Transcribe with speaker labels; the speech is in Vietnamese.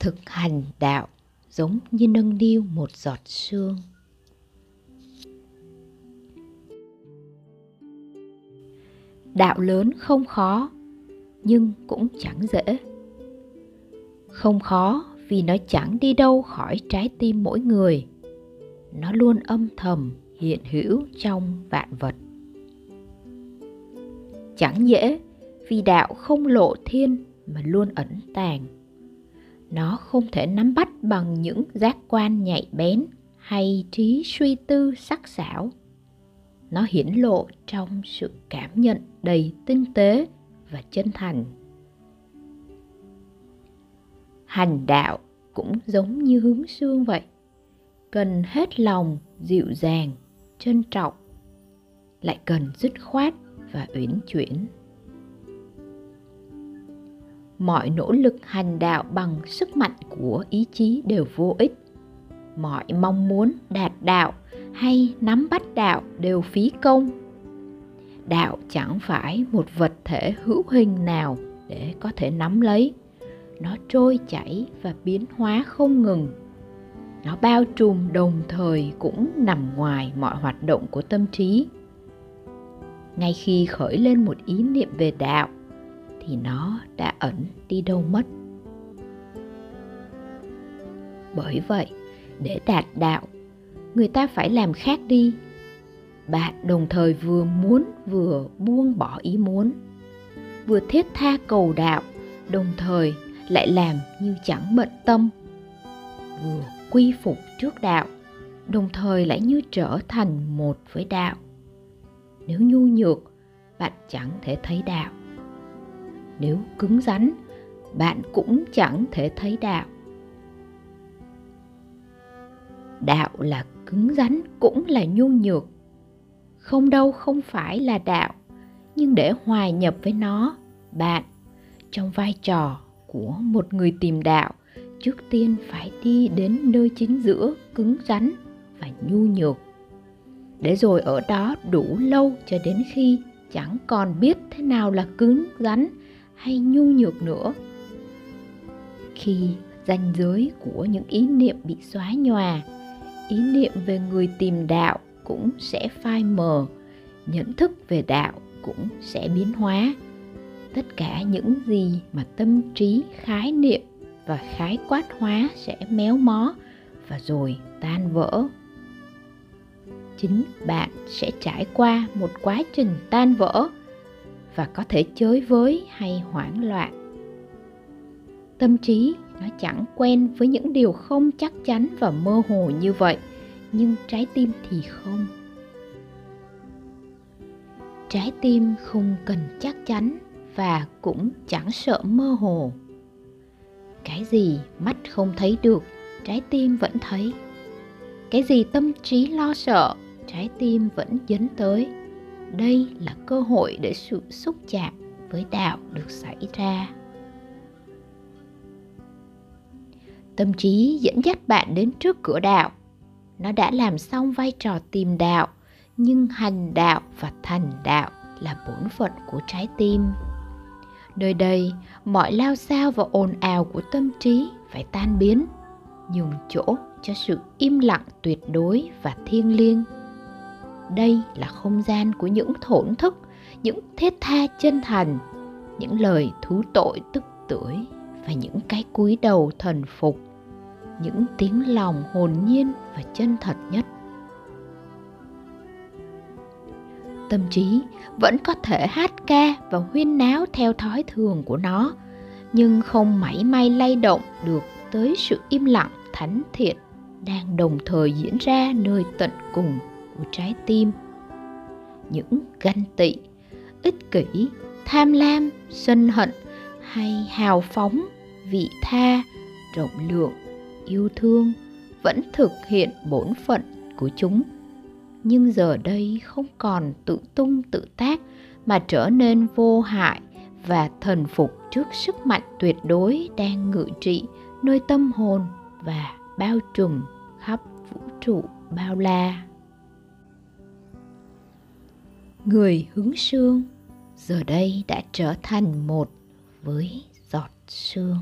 Speaker 1: thực hành đạo giống như nâng niu một giọt sương. Đạo lớn không khó, nhưng cũng chẳng dễ. Không khó vì nó chẳng đi đâu khỏi trái tim mỗi người. Nó luôn âm thầm hiện hữu trong vạn vật. Chẳng dễ vì đạo không lộ thiên mà luôn ẩn tàng nó không thể nắm bắt bằng những giác quan nhạy bén hay trí suy tư sắc sảo. Nó hiển lộ trong sự cảm nhận đầy tinh tế và chân thành. Hành đạo cũng giống như hướng xương vậy, cần hết lòng, dịu dàng, trân trọng, lại cần dứt khoát và uyển chuyển mọi nỗ lực hành đạo bằng sức mạnh của ý chí đều vô ích. Mọi mong muốn đạt đạo hay nắm bắt đạo đều phí công. Đạo chẳng phải một vật thể hữu hình nào để có thể nắm lấy. Nó trôi chảy và biến hóa không ngừng. Nó bao trùm đồng thời cũng nằm ngoài mọi hoạt động của tâm trí. Ngay khi khởi lên một ý niệm về đạo thì nó đã ẩn đi đâu mất. Bởi vậy, để đạt đạo, người ta phải làm khác đi. Bạn đồng thời vừa muốn vừa buông bỏ ý muốn, vừa thiết tha cầu đạo, đồng thời lại làm như chẳng bận tâm, vừa quy phục trước đạo, đồng thời lại như trở thành một với đạo. Nếu nhu nhược, bạn chẳng thể thấy đạo nếu cứng rắn, bạn cũng chẳng thể thấy đạo. Đạo là cứng rắn cũng là nhu nhược. Không đâu không phải là đạo, nhưng để hòa nhập với nó, bạn, trong vai trò của một người tìm đạo, trước tiên phải đi đến nơi chính giữa cứng rắn và nhu nhược. Để rồi ở đó đủ lâu cho đến khi chẳng còn biết thế nào là cứng rắn hay nhu nhược nữa. Khi ranh giới của những ý niệm bị xóa nhòa, ý niệm về người tìm đạo cũng sẽ phai mờ, nhận thức về đạo cũng sẽ biến hóa. Tất cả những gì mà tâm trí, khái niệm và khái quát hóa sẽ méo mó và rồi tan vỡ. Chính bạn sẽ trải qua một quá trình tan vỡ và có thể chới với hay hoảng loạn. Tâm trí nó chẳng quen với những điều không chắc chắn và mơ hồ như vậy, nhưng trái tim thì không. Trái tim không cần chắc chắn và cũng chẳng sợ mơ hồ. Cái gì mắt không thấy được, trái tim vẫn thấy. Cái gì tâm trí lo sợ, trái tim vẫn dấn tới đây là cơ hội để sự xúc chạm với đạo được xảy ra. Tâm trí dẫn dắt bạn đến trước cửa đạo. Nó đã làm xong vai trò tìm đạo, nhưng hành đạo và thành đạo là bổn phận của trái tim. Nơi đây, mọi lao sao và ồn ào của tâm trí phải tan biến, nhường chỗ cho sự im lặng tuyệt đối và thiêng liêng đây là không gian của những thổn thức, những thiết tha chân thành, những lời thú tội tức tưởi và những cái cúi đầu thần phục, những tiếng lòng hồn nhiên và chân thật nhất. Tâm trí vẫn có thể hát ca và huyên náo theo thói thường của nó, nhưng không mảy may lay động được tới sự im lặng thánh thiện đang đồng thời diễn ra nơi tận cùng của trái tim. Những ganh tị, ích kỷ, tham lam, sân hận hay hào phóng, vị tha, rộng lượng, yêu thương vẫn thực hiện bổn phận của chúng. Nhưng giờ đây không còn tự tung tự tác mà trở nên vô hại và thần phục trước sức mạnh tuyệt đối đang ngự trị nơi tâm hồn và bao trùm khắp vũ trụ bao la người hướng sương giờ đây đã trở thành một với giọt sương.